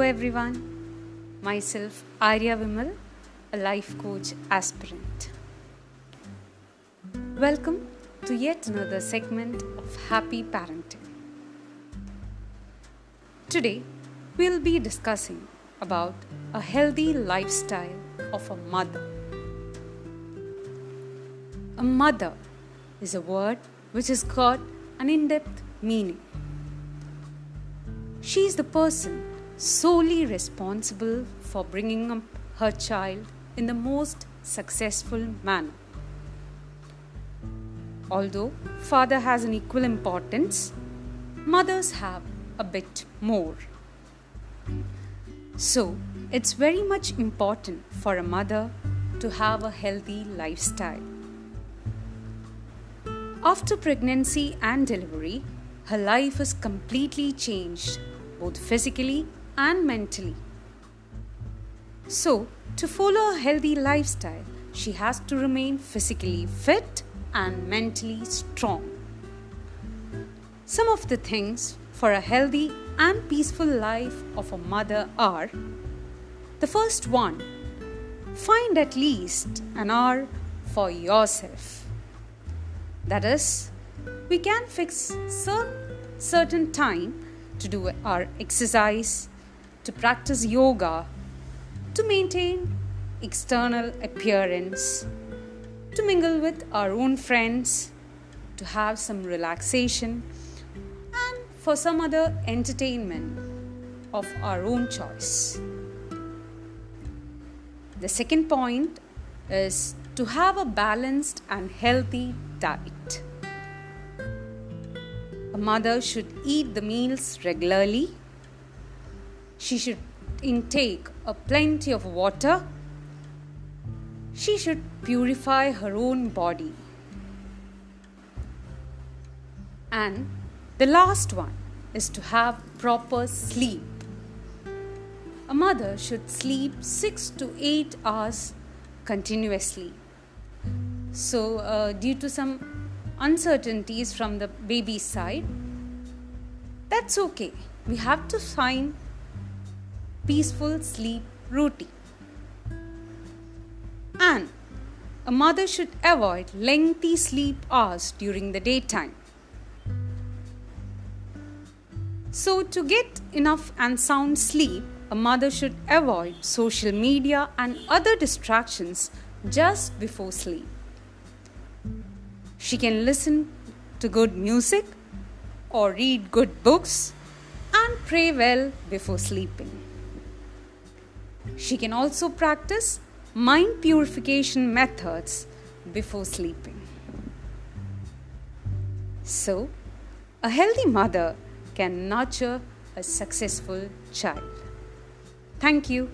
everyone. Myself Arya Vimal, a life coach aspirant. Welcome to yet another segment of Happy Parenting. Today, we'll be discussing about a healthy lifestyle of a mother. A mother is a word which has got an in depth meaning. She is the person solely responsible for bringing up her child in the most successful manner. Although father has an equal importance, mothers have a bit more. So, it's very much important for a mother to have a healthy lifestyle. After pregnancy and delivery, her life is completely changed both physically and mentally. So, to follow a healthy lifestyle, she has to remain physically fit and mentally strong. Some of the things for a healthy and peaceful life of a mother are the first one, find at least an hour for yourself. That is, we can fix certain time to do our exercise, to practice yoga, to maintain external appearance, to mingle with our own friends, to have some relaxation, and for some other entertainment of our own choice. The second point is to have a balanced and healthy diet. A mother should eat the meals regularly. She should intake a plenty of water. She should purify her own body. And the last one is to have proper sleep. A mother should sleep 6 to 8 hours continuously. So, uh, due to some uncertainties from the baby's side, that's okay. We have to find peaceful sleep routine. And a mother should avoid lengthy sleep hours during the daytime. So, to get enough and sound sleep, a mother should avoid social media and other distractions just before sleep. She can listen to good music or read good books and pray well before sleeping. She can also practice mind purification methods before sleeping. So, a healthy mother can nurture a successful child. Thank you.